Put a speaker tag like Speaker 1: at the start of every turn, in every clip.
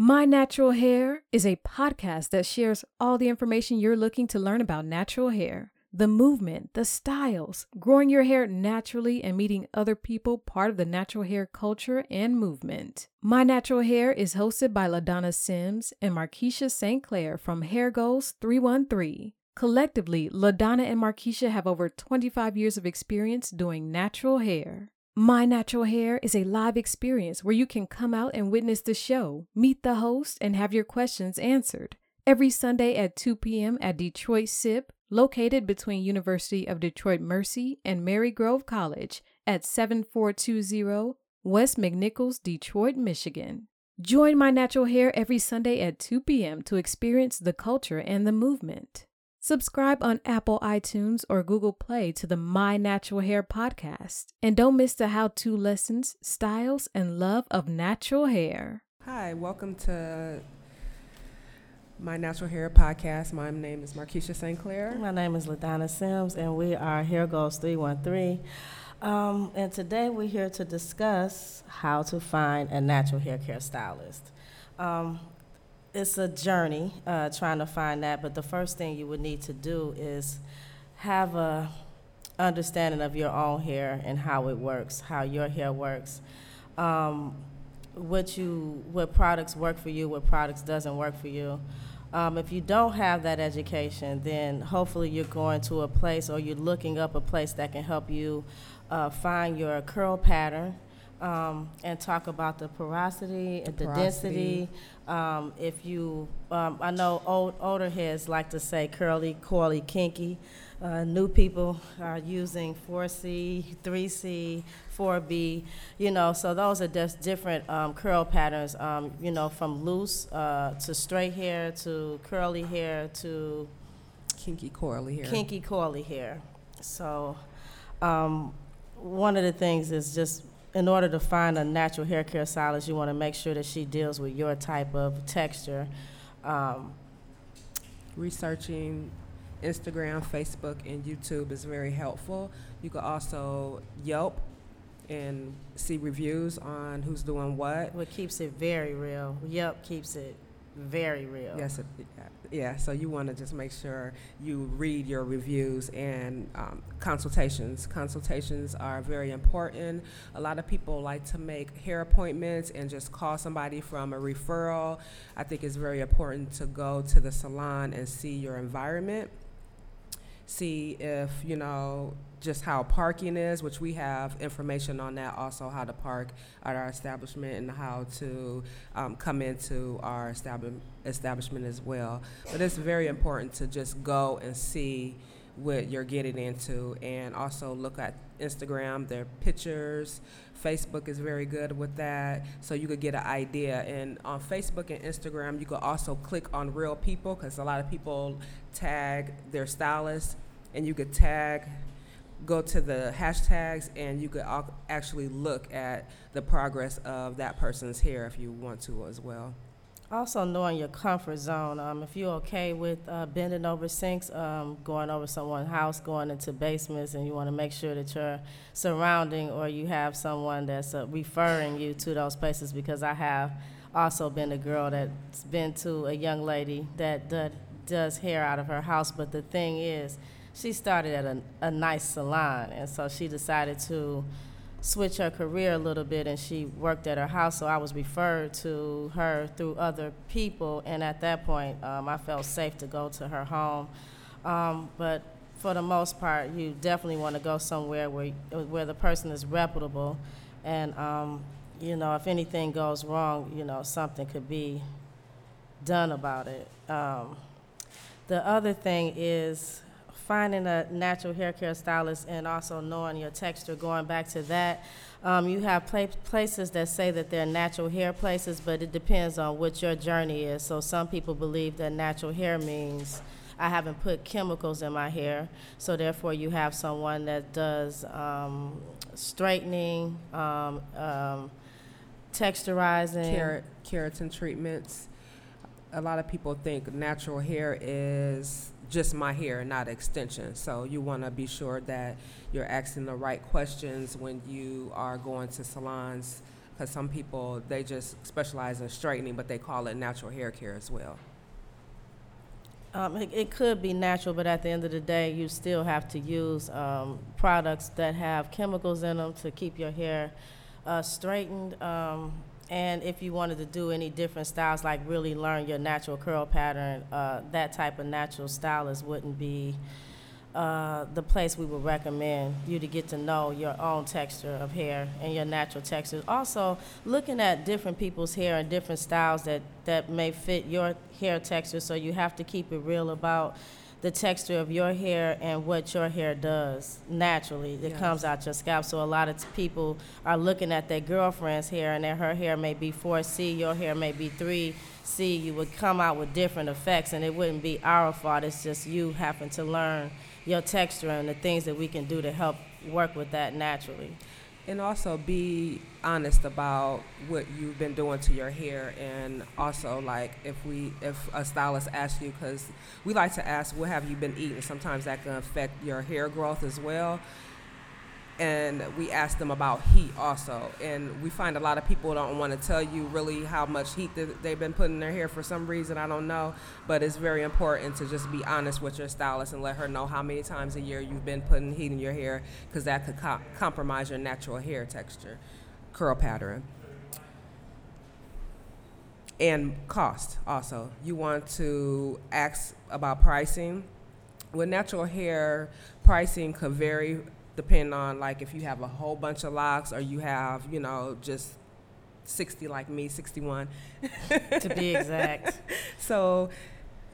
Speaker 1: My Natural Hair is a podcast that shares all the information you're looking to learn about natural hair, the movement, the styles, growing your hair naturally, and meeting other people part of the natural hair culture and movement. My Natural Hair is hosted by LaDonna Sims and Markeisha St. Clair from Hair Goals 313. Collectively, LaDonna and Markeisha have over 25 years of experience doing natural hair. My Natural Hair is a live experience where you can come out and witness the show, meet the host, and have your questions answered. Every Sunday at 2 p.m. at Detroit SIP, located between University of Detroit Mercy and Marygrove College at 7420 West McNichols, Detroit, Michigan. Join My Natural Hair every Sunday at 2 p.m. to experience the culture and the movement. Subscribe on Apple iTunes or Google Play to the My Natural Hair podcast. And don't miss the how to lessons, styles, and love of natural hair.
Speaker 2: Hi, welcome to My Natural Hair podcast. My name is Markeisha St. Clair.
Speaker 3: My name is LaDonna Sims, and we are Hair Goals 313. Um, and today we're here to discuss how to find a natural hair care stylist. Um, it's a journey uh, trying to find that, but the first thing you would need to do is have a understanding of your own hair and how it works, how your hair works, um, what you, what products work for you, what products doesn't work for you. Um, if you don't have that education, then hopefully you're going to a place or you're looking up a place that can help you uh, find your curl pattern um, and talk about the porosity and the density. Um, if you, um, I know old, older heads like to say curly, coily, kinky. Uh, new people are using 4C, 3C, 4B, you know, so those are just different um, curl patterns, um, you know, from loose uh, to straight hair to curly hair to
Speaker 2: Kinky coily hair.
Speaker 3: kinky coily hair. So, um, one of the things is just in order to find a natural hair care stylist, you want to make sure that she deals with your type of texture. Um,
Speaker 2: Researching Instagram, Facebook, and YouTube is very helpful. You can also Yelp and see reviews on who's doing what.
Speaker 3: what keeps it very real. Yelp keeps it very real.
Speaker 2: Yes, yeah. So you want to just make sure you read your reviews and um, consultations. Consultations are very important. A lot of people like to make hair appointments and just call somebody from a referral. I think it's very important to go to the salon and see your environment. See if you know just how parking is, which we have information on that. Also, how to park at our establishment and how to um, come into our establishment establishment as well. But it's very important to just go and see what you're getting into, and also look at Instagram, their pictures. Facebook is very good with that, so you could get an idea. And on Facebook and Instagram, you could also click on real people because a lot of people tag their stylist, and you could tag go to the hashtags and you could actually look at the progress of that person's hair if you want to as well.
Speaker 3: Also, knowing your comfort zone. Um, if you're okay with uh, bending over sinks, um, going over someone's house, going into basements, and you want to make sure that you're surrounding or you have someone that's uh, referring you to those places, because I have also been a girl that's been to a young lady that did, does hair out of her house. But the thing is, she started at a, a nice salon, and so she decided to switch her career a little bit and she worked at her house so i was referred to her through other people. And at that point um, i felt safe to go to her home. Um, but for the most part you definitely want to go somewhere where, where the person is reputable. And um, you know if anything goes wrong you know something could be done about it. Um, the other thing is finding a natural hair care stylist and also knowing your texture, going back to that. Um, you have pla- places that say that they're natural hair places, but it depends on what your journey is. So some people believe that natural hair means I haven't put chemicals in my hair, so therefore you have someone that does um, straightening, um, um, texturizing.
Speaker 2: Kerat- keratin treatments. A lot of people think natural hair is just my hair, not extension. So you want to be sure that you're asking the right questions when you are going to salons Because some people, they just specialize in straightening, but they call it natural hair care as well.
Speaker 3: Um, it, it could be natural, but at the end of the day, you still have to use um, products that have chemicals in them to keep your hair uh, straightened. Um, and if you wanted to do any different styles, like really learn your natural curl pattern, uh, that type of natural stylist wouldn't be uh, the place we would recommend you to get to know your own texture of hair and your natural texture. Also, looking at different people's hair and different styles that, that may fit your hair texture, so you have to keep it real about the texture of your hair and what your hair does naturally. It
Speaker 2: Yes.
Speaker 3: comes out your scalp. So a lot of t- people are looking at their girlfriend's hair and that her hair may be 4C, your hair may be 3C. You would come out with different effects and it wouldn't be our fault. It's just you having to learn your texture and the things that we can do to help work with that naturally.
Speaker 2: And also be honest about what you've been doing to your hair, and also like if we, if a stylist asks you, because we like to ask, what have you been eating? Sometimes that can affect your hair growth as well. And we ask them about heat also, and we find a lot of people don't want to tell you really how much heat that they've been putting in their hair for some reason. I don't know, but it's very important to just be honest with your stylist and let her know how many times a year you've been putting heat in your hair, because that could co- compromise your natural hair texture, curl pattern, and cost. Also, you want to ask about pricing. With natural hair, pricing could vary depending on like if you have a whole bunch of locks or you have you know just 60 like me 61
Speaker 3: to be exact.
Speaker 2: so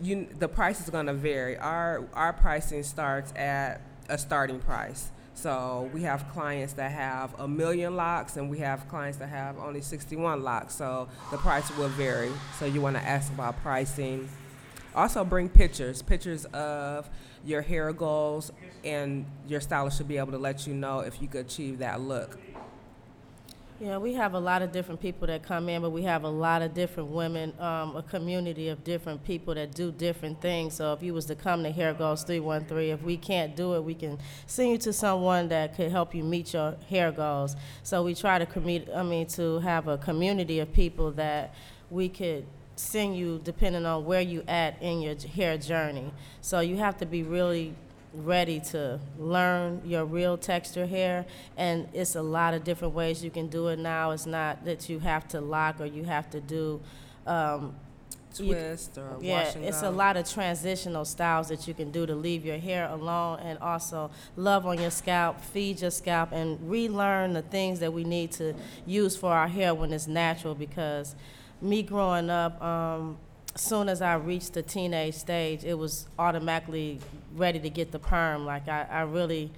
Speaker 2: you the price is going to vary. Our our pricing starts at a starting price. So we have clients that have a million locks and we have clients that have only 61 locks. So the price will vary. So you want to ask about pricing also bring pictures pictures of your hair goals and your stylist should be able to let you know if you could achieve that look
Speaker 3: Yeah, we have a lot of different people that come in, but we have a lot of different women, um, a community of different people that do different things. So if you was to come to Hair Goals 313, if we can't do it, we can send you to someone that could help you meet your hair goals. So we try to commit, I mean, to have a community of people that we could send you depending on where you at in your hair journey. So you have to be really ready to learn your real texture hair and it's a lot of different ways you can do it now it's not that you have to lock or you have to do um,
Speaker 2: twist or
Speaker 3: yeah, it's a lot of transitional styles that you can do to leave your hair alone and also love on your scalp, feed your scalp, and relearn the things that we need to use for our hair when it's natural. Because me growing up, um, soon as I reached the teenage stage, it was automatically ready to get the perm. Like I, I really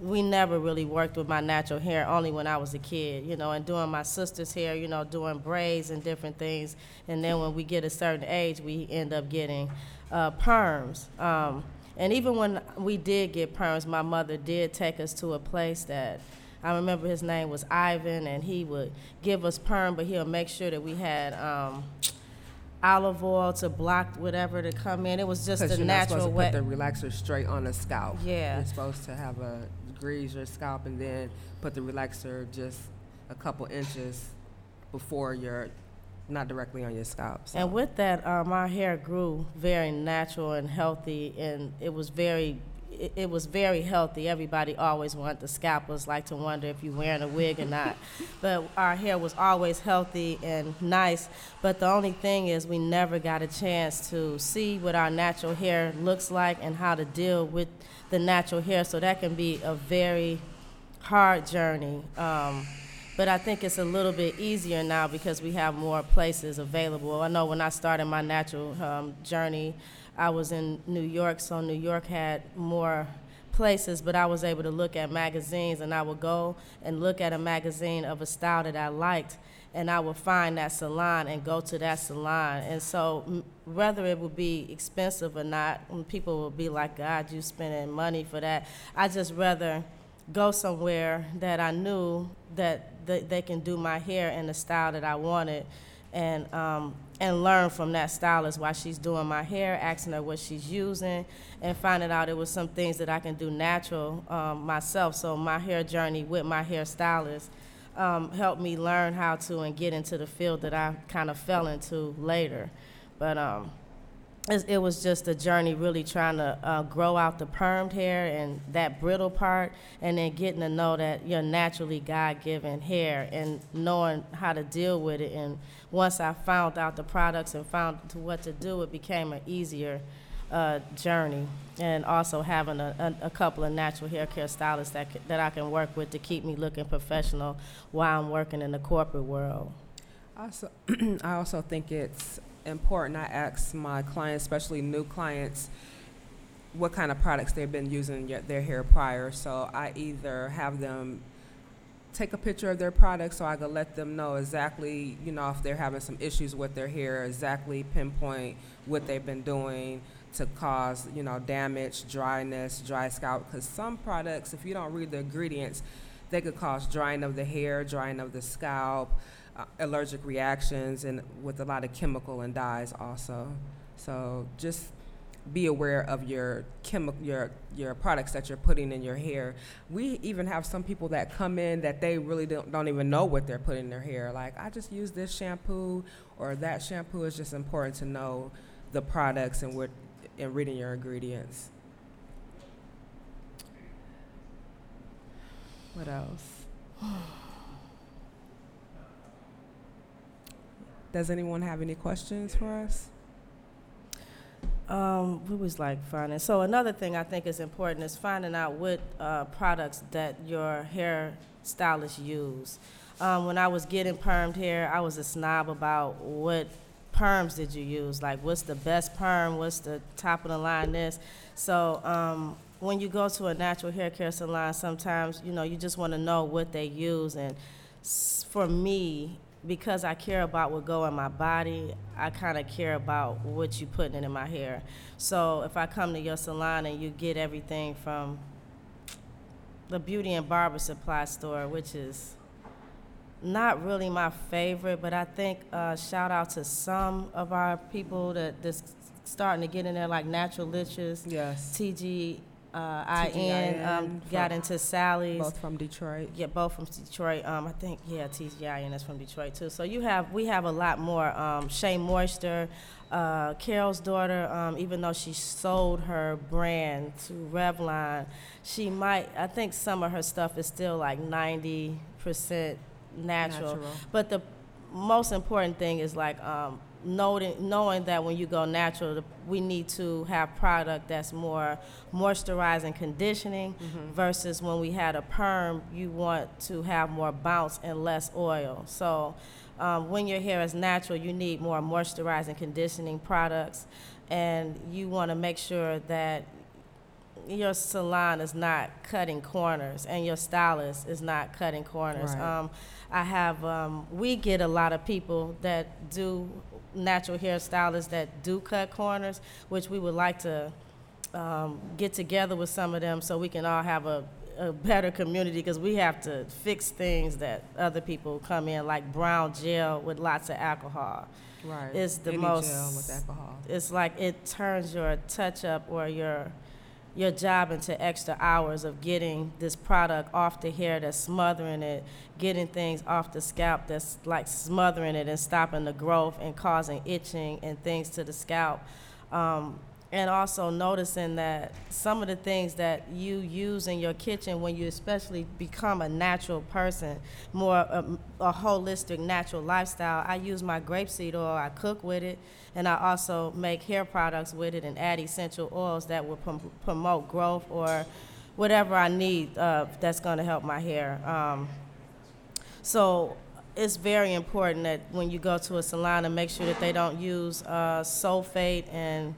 Speaker 3: we never really worked with my natural hair only when I was a kid, you know, and doing my sister's hair, you know, doing braids and different things. And then when we get a certain age, we end up getting uh, perms. Um, and even when we did get perms, my mother did take us to a place that I remember his name was Ivan, and he would give us perm, but he'll make sure that we had um, olive oil to block whatever to come in. It was just a
Speaker 2: you're not
Speaker 3: natural
Speaker 2: supposed to
Speaker 3: way.
Speaker 2: put the relaxer straight on the scalp.
Speaker 3: Yeah.
Speaker 2: You're supposed to have a grease your scalp and then put the relaxer just a couple inches before your, not directly on your scalp. So.
Speaker 3: And with that, uh, my hair grew very natural and healthy, and it was very, it, it was very healthy. Everybody always wanted the scalpers, like to wonder if you're wearing a wig or not. but our hair was always healthy and nice. But the only thing is, we never got a chance to see what our natural hair looks like and how to deal with the natural hair. So that can be a very hard journey. Um, but I think it's a little bit easier now because we have more places available. I know when I started my natural um, journey, I was in New York, so New York had more places, but I was able to look at magazines and I would go and look at a magazine of a style that I liked and I would find that salon and go to that salon. And so, whether it would be expensive or not, people would be like, God, you spending money for that. I just rather go somewhere that I knew that th- they can do my hair in the style that I wanted and um, and learn from that stylist while she's doing my hair, asking her what she's using, and finding out it was some things that I can do natural um, myself. So my hair journey with my hair stylist um, helped me learn how to and get into the field that I kind of fell into later. But um, it, was just a journey really trying to uh, grow out the permed hair and that brittle part and then getting to know that you're naturally god-given hair and knowing how to deal with it. And once i found out the products and found to what to do it became an easier uh, journey. And also having a, a, a couple of natural hair care stylists that, that i can work with to keep me looking professional while i'm working in the corporate world.
Speaker 2: Also, I also think it's important. I ask my clients, especially new clients, what kind of products they've been using their hair prior. So I either have them take a picture of their product so I can let them know exactly, you know, if they're having some issues with their hair, exactly pinpoint what they've been doing to cause, you know, damage, dryness, dry scalp. Because some products, if you don't read the ingredients, they could cause drying of the hair, drying of the scalp, Uh, allergic reactions, and with a lot of chemical and dyes also. So just be aware of your chemical, your your products that you're putting in your hair. We even have some people that come in that they really don't don't even know what they're putting in their hair. Like I just use this shampoo or that shampoo. It's just important to know the products and what and reading your ingredients. What else? Does anyone have any questions for us?
Speaker 3: Um, we was like finding. So another thing I think is important is finding out what uh, products that your hair stylist use. Um, when I was getting permed hair, I was a snob about what perms did you use. Like, what's the best perm? What's the top of the line? This. So um, when you go to a natural hair care salon, sometimes you know you just want to know what they use. And for me, because I care about what go in my body, I kind of care about what you putting in my hair. So if I come to your salon and you get everything from the beauty and barber supply store, which is not really my favorite, but I think uh, shout out to some of our people that that's starting to get in there, like Naturalicious,
Speaker 2: Yes.
Speaker 3: TG, uh, IN, um, got into Sally's.
Speaker 2: Both from Detroit.
Speaker 3: Yeah, both from Detroit. Um, I think yeah, TGIN is from Detroit too. So you have we have a lot more. Um, Shea Moisture, uh, Carol's daughter. Um, even though she sold her brand to Revlon, she might. I think some of her stuff is still like ninety percent natural. But the most important thing is like um, noting, knowing that when you go natural, we need to have product that's more moisturizing, conditioning, versus when we had a perm, you want to have more bounce and less oil. So um, when your hair is natural, you need more moisturizing, conditioning products, and you want to make sure that your salon is not cutting corners and your stylist is not cutting corners.
Speaker 2: Right.
Speaker 3: Um, I have, um, we get a lot of people that do natural hairstylists that do cut corners, which we would like to um, get together with some of them so we can all have a, a better community because we have to fix things that other people come in, like brown gel with lots of alcohol.
Speaker 2: Right.
Speaker 3: It's the
Speaker 2: Any
Speaker 3: most-
Speaker 2: gel with alcohol.
Speaker 3: It's like it turns your touch up or your your job into extra hours of getting this product off the hair that's smothering it, getting things off the scalp that's like smothering it and stopping the growth and causing itching and things to the scalp. Um, and also noticing that some of the things that you use in your kitchen when you especially become a natural person, more a, a holistic natural lifestyle. I use my grapeseed oil, I cook with it, and I also make hair products with it and add essential oils that will prom- promote growth or whatever I need uh, that's going to help my hair. Um, so it's very important that when you go to a salon to make sure that they don't use uh, sulfate and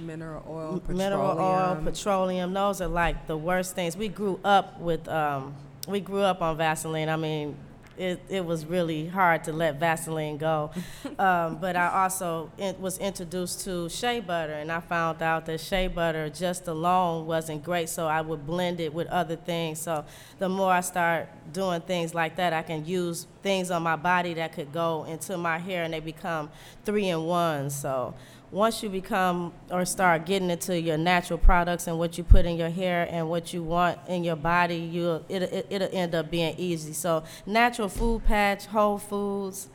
Speaker 2: Mineral oil,
Speaker 3: M- mineral oil,
Speaker 2: petroleum.
Speaker 3: petroleum. Those are like the worst things. We grew up with, um, we grew up on Vaseline. I mean, it, it was really hard to let Vaseline go. um, but I also was introduced to shea butter, and I found out that shea butter just alone wasn't great, so I would blend it with other things. So the more I start doing things like that, I can use things on my body that could go into my hair and they become three in one. So once you become or start getting into your natural products and what you put in your hair and what you want in your body, you it, it, it'll end up being easy. So natural food patch, Whole Foods,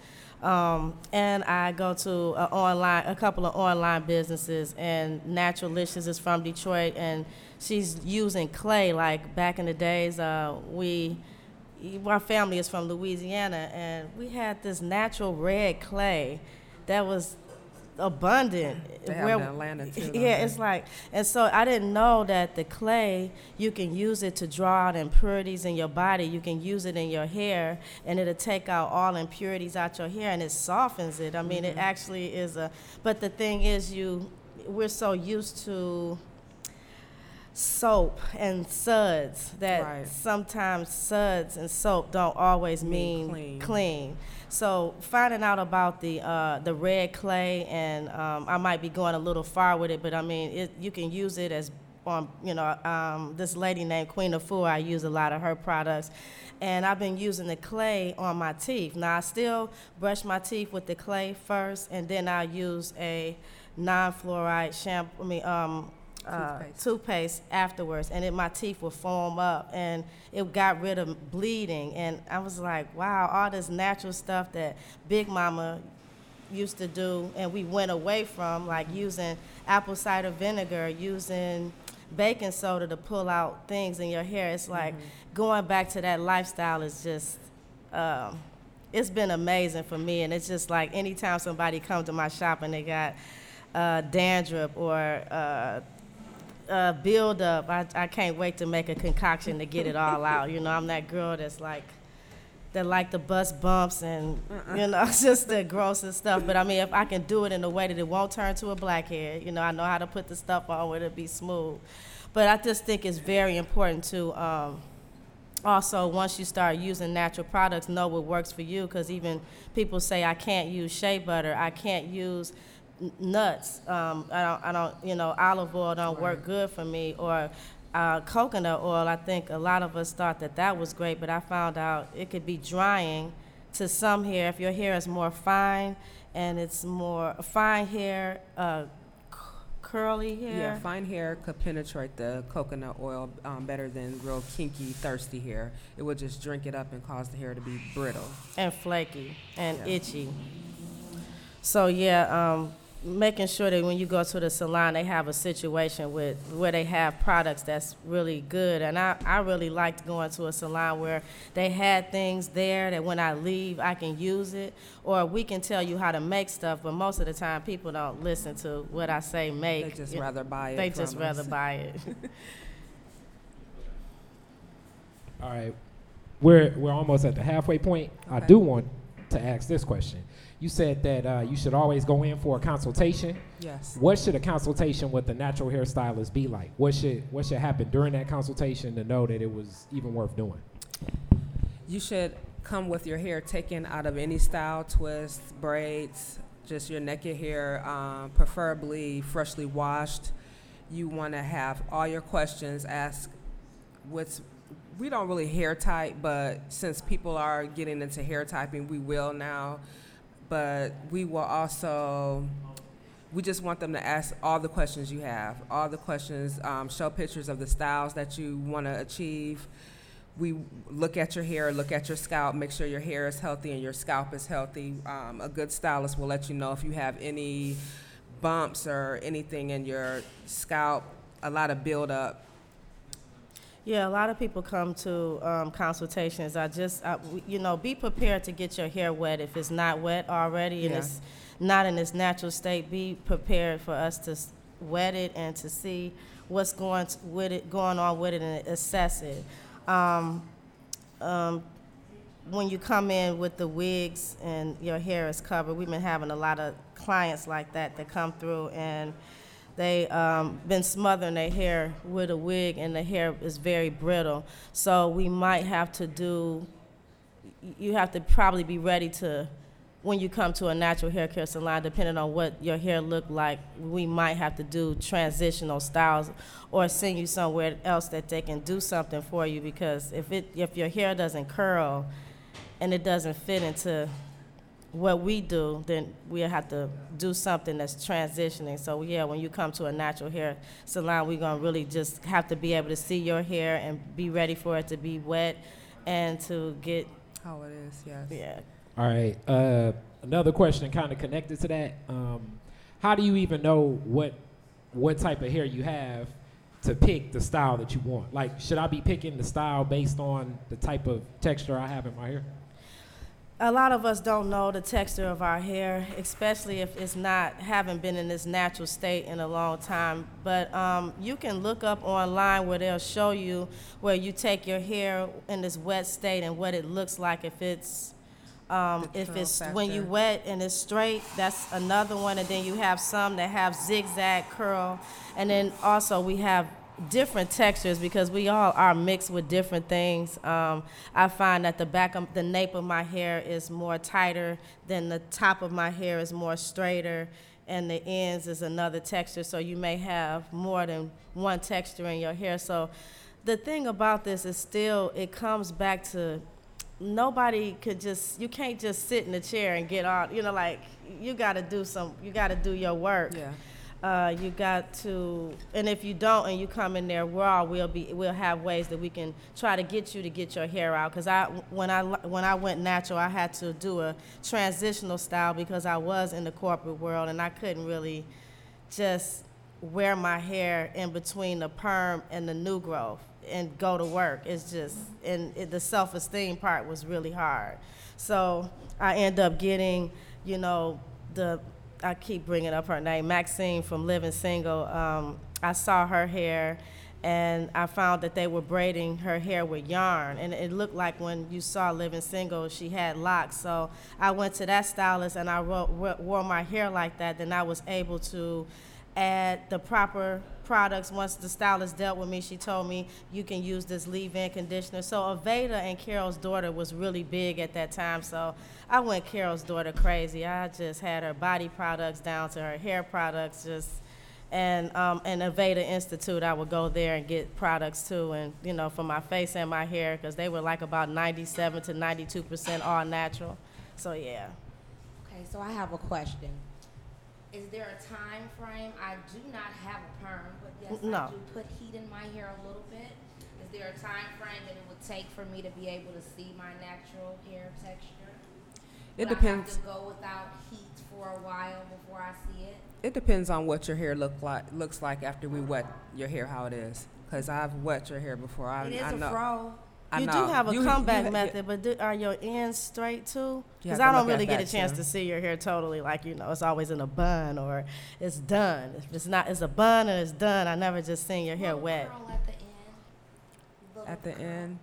Speaker 3: um, and I go to a online, a couple of online businesses, and Naturalicious is from Detroit, and she's using clay. Like back in the days, uh, we, our family is from Louisiana, and we had this natural red clay that was abundant. Where-
Speaker 2: Atlanta too.
Speaker 3: yeah, it's like, and so I didn't know that the clay you can use it to draw out impurities in your body. You can use it in your hair, and it'll take out all impurities out your hair, and it softens it. I mean,
Speaker 2: Mm-hmm.
Speaker 3: it actually is a. But the thing is, you we're so used to soap and suds that
Speaker 2: Right.
Speaker 3: sometimes suds and soap don't always
Speaker 2: Mean
Speaker 3: mean,
Speaker 2: clean.
Speaker 3: clean. So finding out about the uh, the red clay and um, I might be going a little far with it, but I mean it, you can use it as on you know um, this lady named Queen of Fu. I use a lot of her products, and I've been using the clay on my teeth. Now I still brush my teeth with the clay first, and then I use a non-fluoride shampoo. I mean um, uh,
Speaker 2: Toothpaste.
Speaker 3: toothpaste afterwards, and it, my teeth would foam up, and it got rid of bleeding. And I was like, wow, all this natural stuff that Big Mama used to do, and we went away from, like using apple cider vinegar, using baking soda to pull out things in your hair. It's like going back to that lifestyle is just. Um, it's been amazing for me, and it's just like anytime somebody comes to my shop and they got uh, dandruff or uh, uh, build up. I, I can't wait to make a concoction to get it all out. You know, I'm that girl that's like, that like the bus bumps and, you know, just the grossest stuff. But I mean, if I can do it in a way that it won't turn to a blackhead, you know, I know how to put the stuff on where it'll be smooth. But I just think it's very important to, um, also once you start using natural products know what works for you because even people say i can't use shea butter i can't use nuts um, I, don't, I don't you know olive oil don't work good for me or uh, coconut oil i think a lot of us thought that that was great but i found out it could be drying to some hair if your hair is more fine and it's more fine hair uh, c- curly hair
Speaker 2: Yeah, fine hair could penetrate the coconut oil um, better than real kinky, thirsty hair. It would just drink it up and cause the hair to be brittle.
Speaker 3: and flaky and
Speaker 2: Yeah.
Speaker 3: itchy. So yeah, um, making sure that when you go to the salon, they have a situation with where they have products that's really good. And I, I really liked going to a salon where they had things there that when I leave, I can use it, or we can tell you how to make stuff. But most of the time, people don't listen to what I say make.
Speaker 2: They just
Speaker 3: You-
Speaker 2: rather buy it.
Speaker 3: They
Speaker 2: from
Speaker 3: just rather buy it.
Speaker 4: All right, we're we're almost at the halfway point. I do want to ask this question. You said that uh, you should always go in for a consultation.
Speaker 2: Yes.
Speaker 4: What should a consultation with a natural hairstylist be like? What should what should happen during that consultation to know that it was even worth doing?
Speaker 2: You should come with your hair taken out of any style, twists, braids, just your naked hair, um, preferably freshly washed. You want to have all your questions asked. What's we don't really hair type, but since people are getting into hair typing, we will now. But we will also we just want them to ask all the questions you have, all the questions, um, show pictures of the styles that you want to achieve. We look at your hair, look at your scalp, make sure your hair is healthy and your scalp is healthy. Um, a good stylist will let you know if you have any bumps or anything in your scalp, a lot of buildup.
Speaker 3: Yeah, a lot of people come to um, consultations. I just, I, you know, be prepared to get your hair wet if it's not wet already and it's not in its natural state. Be prepared for us to wet it and to see what's going with it, going on with it, and assess it. Um, um, when you come in with the wigs and your hair is covered, we've been having a lot of clients like that that come through and they um, been smothering their hair with a wig and the hair is very brittle. So we might have to do. You have to probably be ready to, when you come to a natural hair care salon, depending on what your hair look like, we might have to do transitional styles or send you somewhere else that they can do something for you because if it if your hair doesn't curl, and it doesn't fit into what we do, then we'll have to do something that's transitioning. So yeah, when you come to a natural hair salon, we're gonna really just have to be able to see your hair and be ready for it to be wet and to get
Speaker 2: How it is, yes.
Speaker 3: yeah.
Speaker 4: All right. Uh, another question, kind of connected to that. Um, how do you even know what what type of hair you have to pick the style that you want? Like, should I be picking the style based on the type of texture I have in my hair?
Speaker 3: A lot of us don't know the texture of our hair, especially if it's not haven't been in this natural state in a long time. But um, you can look up online where they'll show you where you take your hair in this wet state and what it looks like if it's um, if it's when you wet and it's straight. That's another one, and then you have some that have zigzag curl, and then also we have different textures because we all are mixed with different things. Um, I find that the back of the nape of my hair is more tighter than the top of my hair is more straighter, and the ends is another texture. So you may have more than one texture in your hair. So the thing about this is still it comes back to nobody could just you can't just sit in a chair and get on you know like you got to do some you got to do your work
Speaker 2: Yeah.
Speaker 3: Uh, you got to, and if you don't, and you come in there raw, we'll be, we'll have ways that we can try to get you to get your hair out. Cause I, when I, when I went natural, I had to do a transitional style because I was in the corporate world and I couldn't really just wear my hair in between the perm and the new growth and go to work. It's just, and it, the self-esteem part was really hard. So I end up getting, you know, the I keep bringing up her name, Maxine from Living Single. Um, I saw her hair, and I found that they were braiding her hair with yarn, and it looked like when you saw Living Single, she had locks. So I went to that stylist, and I wore- wore my hair like that. Then I was able to add the proper products. Once the stylist dealt with me, she told me you can use this leave-in conditioner. So Aveda and Carol's daughter was really big at that time. So I went Carol's daughter crazy. I just had her body products down to her hair products, just and um, and Aveda Institute. I would go there and get products too, and you know for my face and my hair because they were like about 97 to 92 percent all natural. So yeah.
Speaker 5: Okay, so I have a question. Is there a time frame? I do not have a perm, but yes,
Speaker 3: No.
Speaker 5: I do put heat in my hair a little bit. Is there a time frame that it would take for me to be able to see my natural hair texture?
Speaker 2: It
Speaker 5: Would
Speaker 2: depends.
Speaker 5: I have to go without heat for a while before I see it?
Speaker 2: It depends on what your hair look like looks like after we wet your hair. How it is, because I've wet your hair before. I,
Speaker 5: it is
Speaker 2: I
Speaker 5: a
Speaker 2: know.
Speaker 5: fro.
Speaker 2: I
Speaker 3: you
Speaker 2: know.
Speaker 3: do have a
Speaker 2: You- you
Speaker 3: comeback
Speaker 2: ha-
Speaker 3: method, but do, are your ends straight too? Because I don't really get a chance
Speaker 2: too.
Speaker 3: to see your hair totally. Like you know, it's always in a bun or it's done. If it's not, it's a bun and it's done. I never just seen your hair wet.
Speaker 5: curl at the end.
Speaker 2: At the end,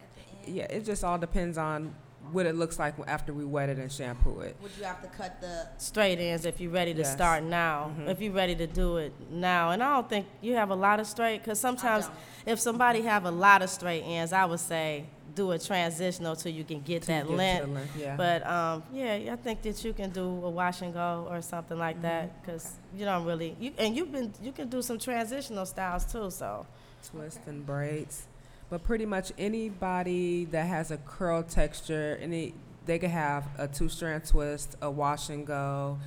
Speaker 5: At the end.
Speaker 2: yeah, it just all depends on what it looks like after we wet it and shampoo it.
Speaker 5: Would you have to cut the?
Speaker 3: Straight ends if you're ready to
Speaker 2: Yes.
Speaker 3: start now.
Speaker 2: Mhm.
Speaker 3: If you're ready to do it now, and I don't think you have a lot of straight. Because sometimes if somebody have a lot of straight ends, I would say do a transitional till you can get
Speaker 2: till
Speaker 3: that
Speaker 2: get
Speaker 3: length.
Speaker 2: the length, Yeah.
Speaker 3: But um, yeah, I think that you can do a wash and go or something like that
Speaker 2: Mm-hmm.
Speaker 3: because you don't really you and you've been you can do some transitional styles too. So
Speaker 2: twist and braids. But pretty much anybody that has a curl texture, any they could have a two strand twist, a wash and go.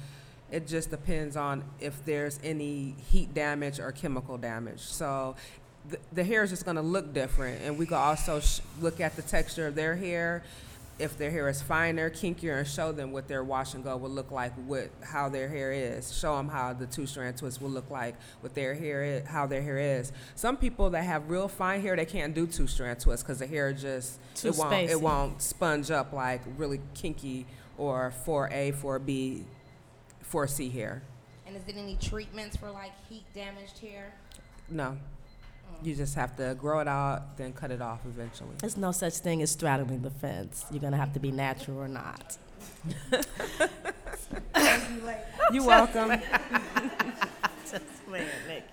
Speaker 2: It just depends on if there's any heat damage or chemical damage. So the, the hair is just going to look different, and we can also sh- look at the texture of their hair. If their hair is finer, kinkier, and show them what their wash and go will look like, with how their hair is. Show them how the two strand twist will look like with their hair, i- how their hair is. Some people that have real fine hair, they can't do two strand twists because the hair just
Speaker 3: Too
Speaker 2: it won't
Speaker 3: spacey.
Speaker 2: it won't sponge up like really kinky or 4A, 4B, 4C hair.
Speaker 5: And is there any treatments for like heat damaged hair?
Speaker 2: No, you just have to grow it out, then cut it off eventually.
Speaker 3: there's no such thing as straddling the fence. You're gonna have to be natural or not.
Speaker 2: You're welcome.
Speaker 3: Just playing, Nikki.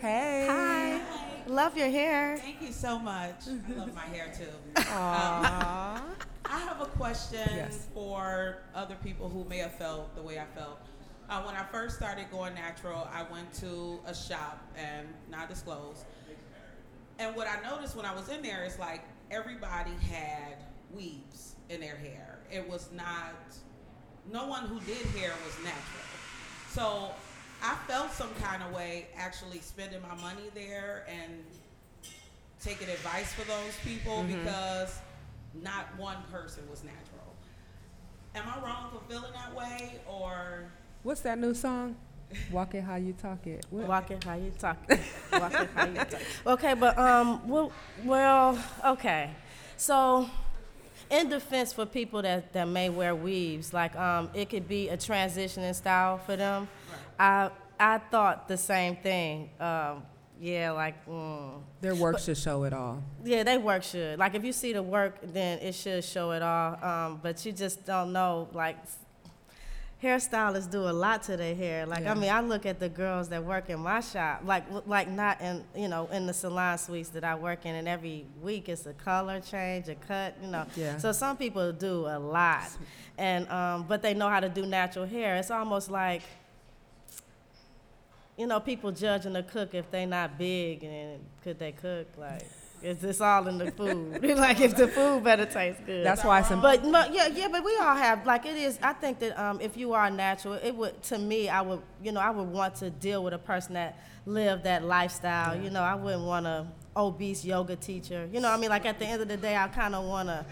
Speaker 2: hey.
Speaker 3: Hi. Love your hair.
Speaker 6: Thank you so much. I love my hair too.
Speaker 2: Aww.
Speaker 6: Um, I have a question
Speaker 2: Yes.
Speaker 6: for other people who may have felt the way I felt. Uh, when I first started going natural, I went to a shop and not disclosed. And what I noticed when I was in there is like everybody had weaves in their hair. It was not. No one who did hair was natural. So I felt some kind of way actually spending my money there and taking advice for those people
Speaker 2: Mhm.
Speaker 6: because not one person was natural. Am I wrong for feeling that way or
Speaker 2: What's that new song? Walk it how you talk it. What?
Speaker 3: Walk it how you talk. it. Walk it how you talk. It. Okay, but um, well, well, okay. So, in defense for people that, that may wear weaves, like um, it could be a transitioning style for them. I I thought the same thing. Um, yeah, like mm,
Speaker 2: Their work should show it all.
Speaker 3: yeah, they work should. Like if you see the work, then it should show it all. Um, but you just don't know. Like hairstylists do a lot to their hair. Like
Speaker 2: Yeah.
Speaker 3: I mean, I look at the girls that work in my shop. Like like not in you know in the salon suites that I work in, and every week it's a color change, a cut. You know.
Speaker 2: Yeah.
Speaker 3: So some people do a lot, and um, but they know how to do natural hair. It's almost like you know, people judging a cook if they not big and could they cook? Like, it's it's all in the food. like, if the food better taste good.
Speaker 2: That's why it's
Speaker 3: But, but yeah, yeah, but we all have like it is. I think that um, if you are natural, it would to me, I would you know I would want to deal with a person that lived that lifestyle. You know, I wouldn't want a obese yoga teacher. You know, what I mean, like at the end of the day, I kind of want to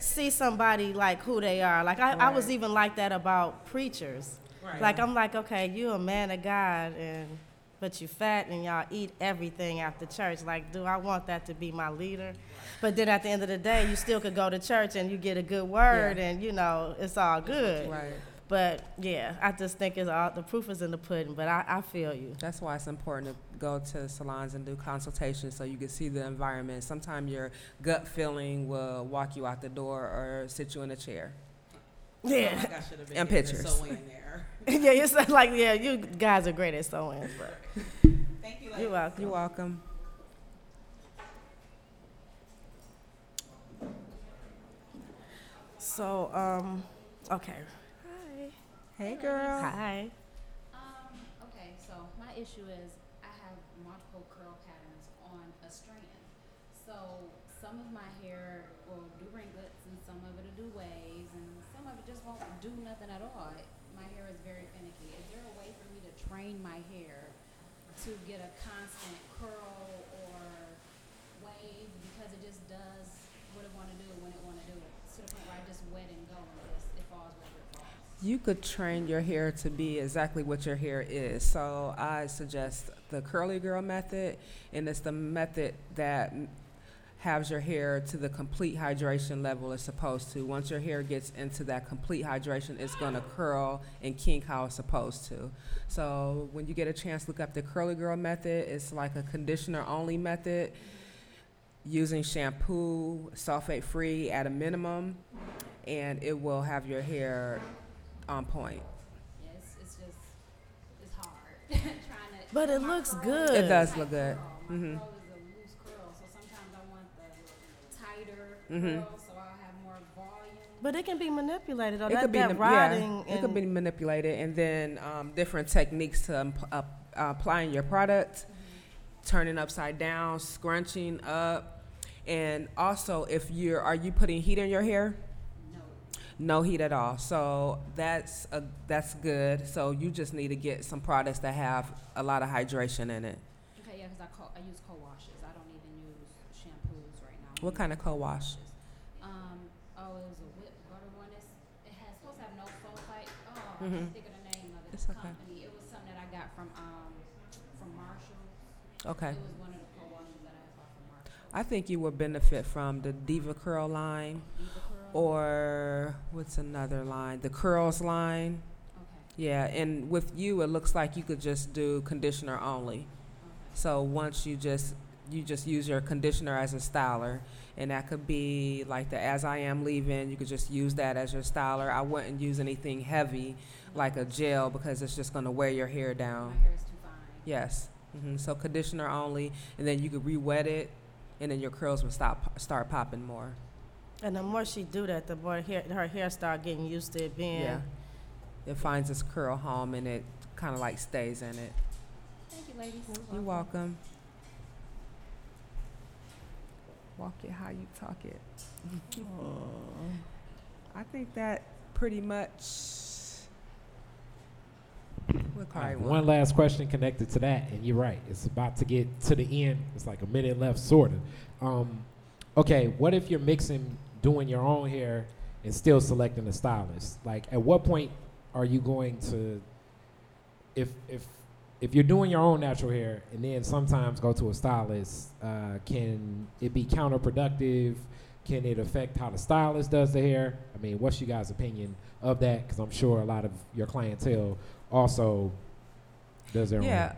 Speaker 3: see somebody like who they are. Like I, I was even like that about preachers.
Speaker 6: Right.
Speaker 3: Like I'm like, okay, you a man of God, and but you fat and y'all eat everything after church. Like, do I want that to be my leader? But then at the end of the day, you still could go to church and you get a good word,
Speaker 2: Yeah.
Speaker 3: and you know it's all good.
Speaker 2: Right.
Speaker 3: But yeah, I just think it's all the proof is in the pudding. But I, I feel you.
Speaker 2: That's why it's important to go to salons and do consultations so you can see the environment. Sometimes your gut feeling will walk you out the door or sit you in a chair.
Speaker 3: Yeah,
Speaker 6: like I been
Speaker 2: And pictures.
Speaker 6: the sew in there.
Speaker 3: yeah. It's like yeah, you guys are great at sewing. But
Speaker 6: Thank you.
Speaker 3: you're welcome.
Speaker 2: You're welcome.
Speaker 3: So um, okay. Hi.
Speaker 2: Hey, girl.
Speaker 3: Hi.
Speaker 5: Um, okay, so my issue is I have multiple curl patterns on a strand. So some of my hair will do ringlets and some of it'll do waves and some of it just won't do nothing at all. It- My hair is very finicky. Is there a way for me to train my hair to get a constant curl or wave because it just does what it want to do when it want to do it to the point where I just wet and go and just it falls wherever it falls.
Speaker 2: You could train your hair to be exactly what your hair is. So I suggest the curly girl method, and it's the method that has your hair to the complete hydration level it's supposed to. Once your hair gets into that complete hydration, it's gonna curl and kink how it's supposed to. So when you get a chance, look up the curly girl method. It's like a conditioner only method using shampoo, sulfate free at a minimum, and it will have your hair on point.
Speaker 5: Yeah, it's, it's just it's hard trying to.
Speaker 3: But it looks good.
Speaker 2: It does look good.
Speaker 5: curl. Tighter
Speaker 2: Mhm.
Speaker 5: so I'll have more volume.
Speaker 3: But it can be manipulated. Though.
Speaker 2: It
Speaker 3: that,
Speaker 2: could be,
Speaker 3: that
Speaker 2: nip- yeah, it could be manipulated, and then um, different techniques to um, uh, applying your product, turning upside down, scrunching up, and also if you're, are you putting heat in your hair?
Speaker 5: No,
Speaker 2: No heat at all. So that's a, that's good. So you just need to get some products that have a lot of hydration in it.
Speaker 5: okay, yeah, because I co- I use co-washes. I don't even use shampoos right now. I
Speaker 2: What kind of co-wash?
Speaker 5: Um, oh, it was a whip butter one. It's, it has supposed to have no sulfite. Oh, I
Speaker 2: Mhm.
Speaker 5: can't think of the name of it.
Speaker 2: Okay.
Speaker 5: company. It was something that I got from um from Marshalls.
Speaker 2: Okay.
Speaker 5: It was one of the co-washes that I bought from Marshalls.
Speaker 2: I think you would benefit from the DevaCurl line.
Speaker 5: DevaCurl.
Speaker 2: or what's another line? The curls line.
Speaker 5: okay.
Speaker 2: Yeah, and with you, it looks like you could just do conditioner only.
Speaker 5: Okay.
Speaker 2: So once you just you just use your conditioner as a styler, and that could be like the As I Am leave-in. You could just use that as your styler. I wouldn't use anything heavy like a gel because it's just gonna wear your hair down.
Speaker 5: My hair is too fine.
Speaker 2: Yes. mm-hmm. So conditioner only, and then you could re-wet it, and then your curls will stop start popping more.
Speaker 3: And the more she do that, the more hair, her hair start getting used to it being.
Speaker 2: Yeah. It finds its curl home and it kind of like stays in it.
Speaker 5: Thank you, ladies.
Speaker 2: You're welcome. Walk it how you talk it. I think that pretty much. What
Speaker 4: I
Speaker 2: card
Speaker 4: one last question connected to that, and you're right. It's about to get to the end. It's like a minute left, sort of. Um, okay, what if you're mixing, doing your own hair, and still selecting a stylist? Like, at what point are you going to, if if if you're doing your own natural hair and then sometimes go to a stylist, uh, can it be counterproductive? Can it affect how the stylist does the hair? I mean, what's you guys' opinion of that? Because I'm sure a lot of your clientele also does their own.
Speaker 2: Yeah,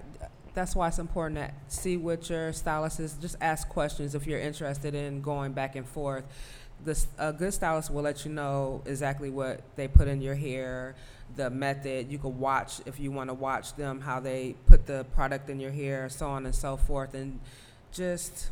Speaker 2: that's why it's important to see what your stylist is. Just ask questions if you're interested in going back and forth. This a good stylist will let you know exactly what they put in your hair, the method. You can watch if you want to watch them how they put the product in your hair, so on and so forth, and just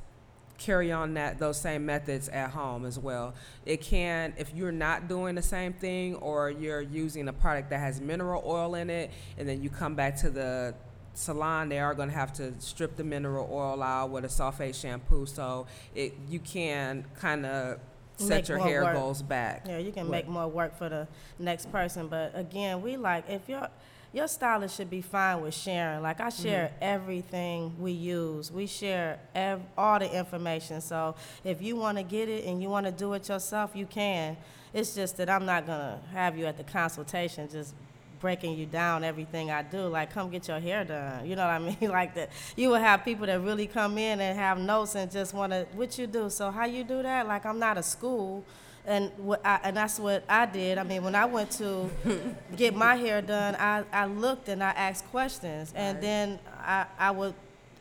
Speaker 2: carry on that those same methods at home as well. It can if you're not doing the same thing or you're using a product that has mineral oil in it and then you come back to the salon they are going to have to strip the mineral oil out with a sulfate shampoo so it you can kind of set your hair
Speaker 3: work.
Speaker 2: goals back.
Speaker 3: Yeah, you can make more work for the next person. But again, we like if your your stylist should be fine with sharing. Like I share mm-hmm. everything we use. We share ev- all the information. So if you want to get it and you want to do it yourself, you can. It's just that I'm not gonna have you at the consultation just breaking you down everything I do. Like, come get your hair done. You know what I mean? like that. You will have people that really come in and have notes and just want to, what you do? So how you do that? Like, I'm not a school. And what I, and that's what I did. I mean, when I went to get my hair done, I, I looked and I asked questions, and
Speaker 2: Right.
Speaker 3: then I, I would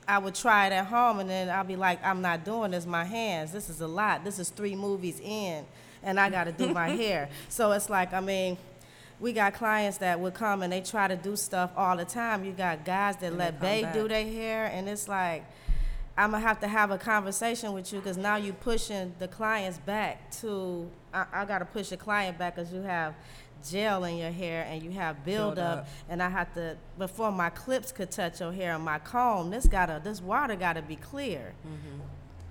Speaker 3: I would try it at home, and then I'll be like, I'm not doing this. My hands. This is a lot. This is three movies in, and I got to do my hair. So it's like, I mean, we got clients that would come and they try to do stuff all the time. You got guys that
Speaker 2: And
Speaker 3: let
Speaker 2: they
Speaker 3: Bay do their hair, and it's like, I'm gonna have to have a conversation with you because now you're pushing the clients back to. I, I gotta push the client back because you have gel in your hair and you have build
Speaker 2: Build
Speaker 3: and I have to before my clips could touch your hair and my comb. This gotta this water gotta be clear. Mm-hmm.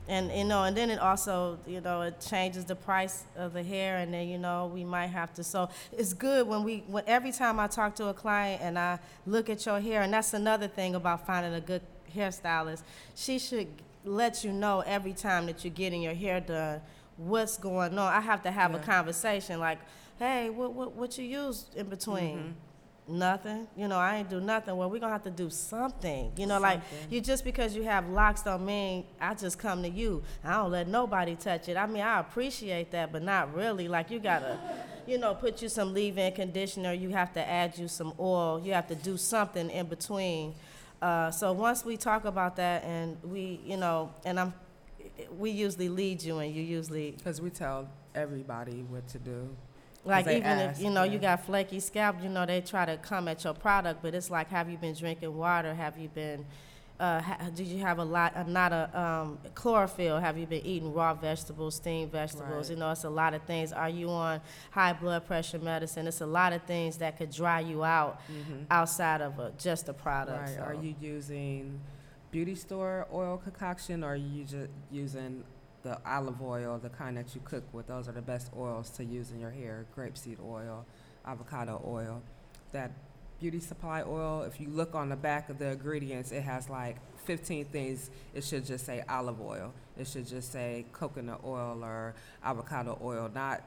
Speaker 3: And you know, and then it also, you know, it changes the price of the hair, and then you know, we might have to. So it's good when we, when every time I talk to a client and I look at your hair, and that's another thing about finding a good hairstylist. She should let you know every time that you're getting your hair done what's going on. I have to have a conversation like, hey, what what what you use in between? Mm-hmm. Nothing. You know, I ain't do nothing. Well, we're gonna have to do something. You know, like you just because you have locks don't mean I just come to you. I don't let nobody touch it. I mean, I appreciate that, but not really. Like you gotta, you know, put you some leave-in conditioner. You have to add you some oil. You have to do something in between. Uh, so once we talk about that, and we, you know, and I'm, we usually lead you, and you usually
Speaker 2: Because we tell everybody what to do.
Speaker 3: Like even if you know
Speaker 2: yeah.
Speaker 3: you got flaky scalp, you know they try to come at your product, but it's like, have you been drinking water? Have you been, uh, ha- did you have a lot, uh, not a um, chlorophyll? Have you been eating raw vegetables, steamed vegetables?
Speaker 2: Right.
Speaker 3: You know, it's a lot of things. Are you on high blood pressure medicine? It's a lot of things that could dry you out outside of a, just a product.
Speaker 2: Right.
Speaker 3: so.
Speaker 2: Are you using beauty store oil concoction or are you just using the olive oil, the kind that you cook with? Those are the best oils to use in your hair. Grapeseed oil, avocado oil. That beauty supply oil, if you look on the back of the ingredients, it has like 15 things. It should just say olive oil. It should just say coconut oil or avocado oil, not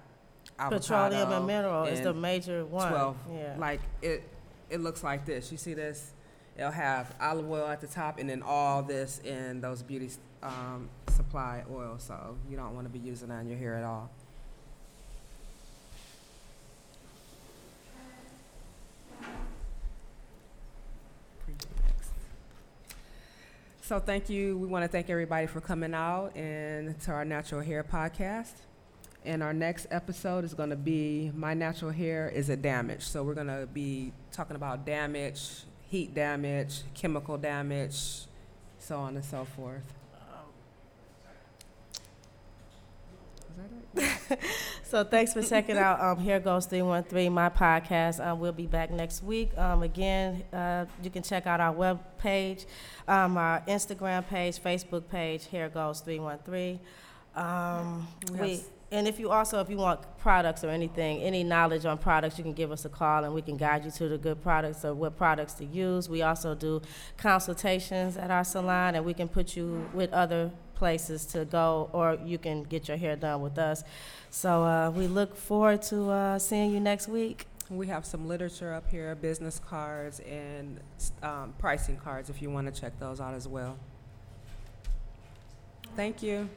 Speaker 2: avocado.
Speaker 3: Petroleum and mineral is the major one.
Speaker 2: 12
Speaker 3: Yeah.
Speaker 2: like it it looks like this you see this it'll have olive oil at the top and then all this in those beauty um, supply oil so you don't want to be using that on your hair at all so thank you we want to thank everybody for coming out and to our natural hair podcast and our next episode is going to be My Natural Hair Is a Damage. So we're going to be talking about damage, heat damage, chemical damage, so on and so forth.
Speaker 3: So thanks for checking out um, Hair Goals 313, my podcast. Um, we'll be back next week. Um, again, uh, you can check out our web page, um, our Instagram page, Facebook page, Hair Goals 313. Um,
Speaker 2: we,
Speaker 3: and if you also, if you want products or anything, any knowledge on products, you can give us a call and we can guide you to the good products or what products to use. We also do consultations at our salon and we can put you with other places to go or you can get your hair done with us. So uh, we look forward to uh, seeing you next week.
Speaker 2: We have some literature up here, business cards, and um, pricing cards if you want to check those out as well. Thank you.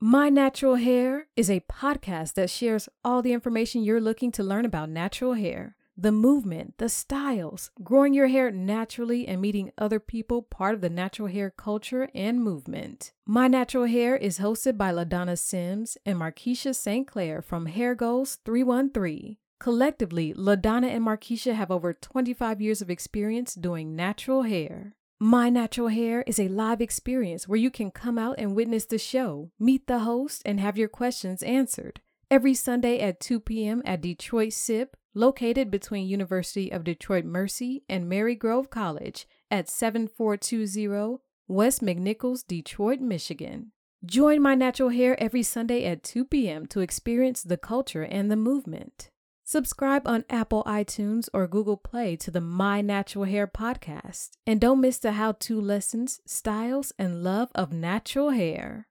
Speaker 1: My Natural Hair is a podcast that shares all the information you're looking to learn about natural hair, the movement, the styles, growing your hair naturally, and meeting other people part of the natural hair culture and movement. My Natural Hair is hosted by LaDonna Sims and Markeisha St. Clair from Hair Goals 313. Collectively, LaDonna and Markeisha have over 25 years of experience doing natural hair. My Natural Hair is a live experience where you can come out and witness the show, meet the host, and have your questions answered. Every Sunday at 2 p.m. at Detroit SIP, located between University of Detroit Mercy and Marygrove College at 7420 West McNichols, Detroit, Michigan. Join My Natural Hair every Sunday at 2 p.m. to experience the culture and the movement. Subscribe on Apple iTunes or Google Play to the My Natural Hair podcast. And don't miss the how to lessons, styles, and love of natural hair.